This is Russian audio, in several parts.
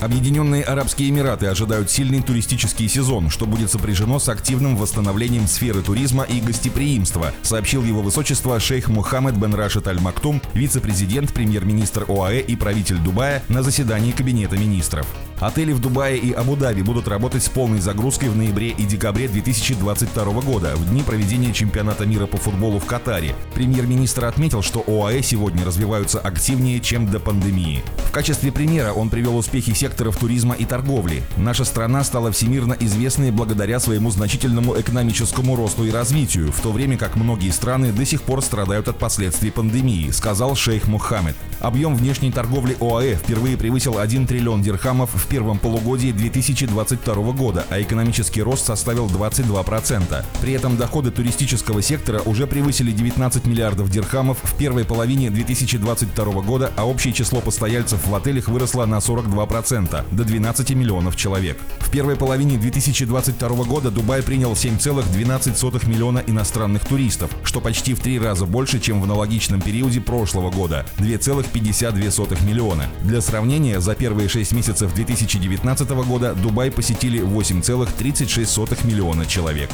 Объединенные Арабские Эмираты ожидают сильный туристический сезон, что будет сопряжено с активным восстановлением сферы туризма и гостеприимства, сообщил его высочество шейх Мухаммед бен Рашид Аль Мактум, вице-президент, премьер-министр ОАЭ и правитель Дубая на заседании Кабинета министров. Отели в Дубае и Абу-Даби будут работать с полной загрузкой в ноябре и декабре 2022 года, в дни проведения чемпионата мира по футболу в Катаре. Премьер-министр отметил, что ОАЭ сегодня развиваются активнее, чем до пандемии. В качестве примера он привел успехи секторов туризма и торговли. Наша страна стала всемирно известной благодаря своему значительному экономическому росту и развитию, в то время как многие страны до сих пор страдают от последствий пандемии, сказал шейх Мухаммед. Объем внешней торговли ОАЭ впервые превысил 1 триллион дирхамов в первом полугодии 2022 года, а экономический рост составил 22%. При этом доходы туристического сектора уже превысили 19 миллиардов дирхамов в первой половине 2022 года, а общее число постояльцев в отелях выросло на 42%, до 12 миллионов человек. В первой половине 2022 года Дубай принял 7,12 миллиона иностранных туристов, что почти в три раза больше, чем в аналогичном периоде прошлого года – 2,52 миллиона. Для сравнения, за первые 6 месяцев 2000 2019 года Дубай посетили 8,36 миллиона человек.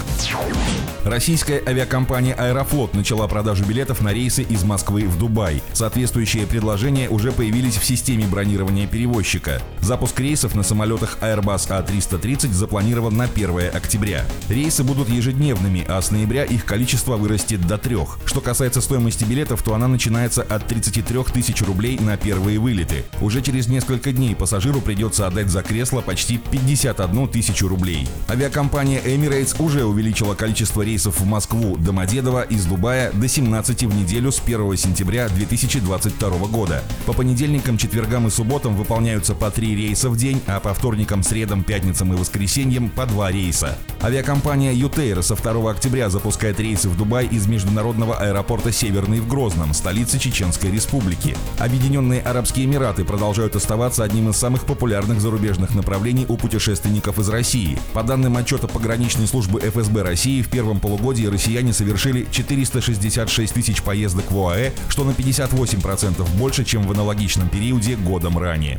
Российская авиакомпания «Аэрофлот» начала продажу билетов на рейсы из Москвы в Дубай. Соответствующие предложения уже появились в системе бронирования перевозчика. Запуск рейсов на самолетах Airbus A330 запланирован на 1 октября. Рейсы будут ежедневными, а с ноября их количество вырастет до трех. Что касается стоимости билетов, то она начинается от 33 тысяч рублей на первые вылеты. Уже через несколько дней пассажиру придется отдать за кресло почти 51 тысячу рублей. Авиакомпания Emirates уже увеличила количество рейсов в Москву, Домодедово из Дубая до 17 в неделю с 1 сентября 2022 года. По понедельникам, четвергам и субботам выполняются по 3 рейса в день, а по вторникам, средам, пятницам и воскресеньям по 2 рейса. Авиакомпания Ютейр со 2 октября запускает рейсы в Дубай из международного аэропорта Северный в Грозном, столице Чеченской Республики. Объединенные Арабские Эмираты продолжают оставаться одним из самых популярных зарубежных направлений у путешественников из России. По данным отчета пограничной службы ФСБ России, в первом полугодии россияне совершили 466 тысяч поездок в ОАЭ, что на 58% больше, чем в аналогичном периоде годом ранее.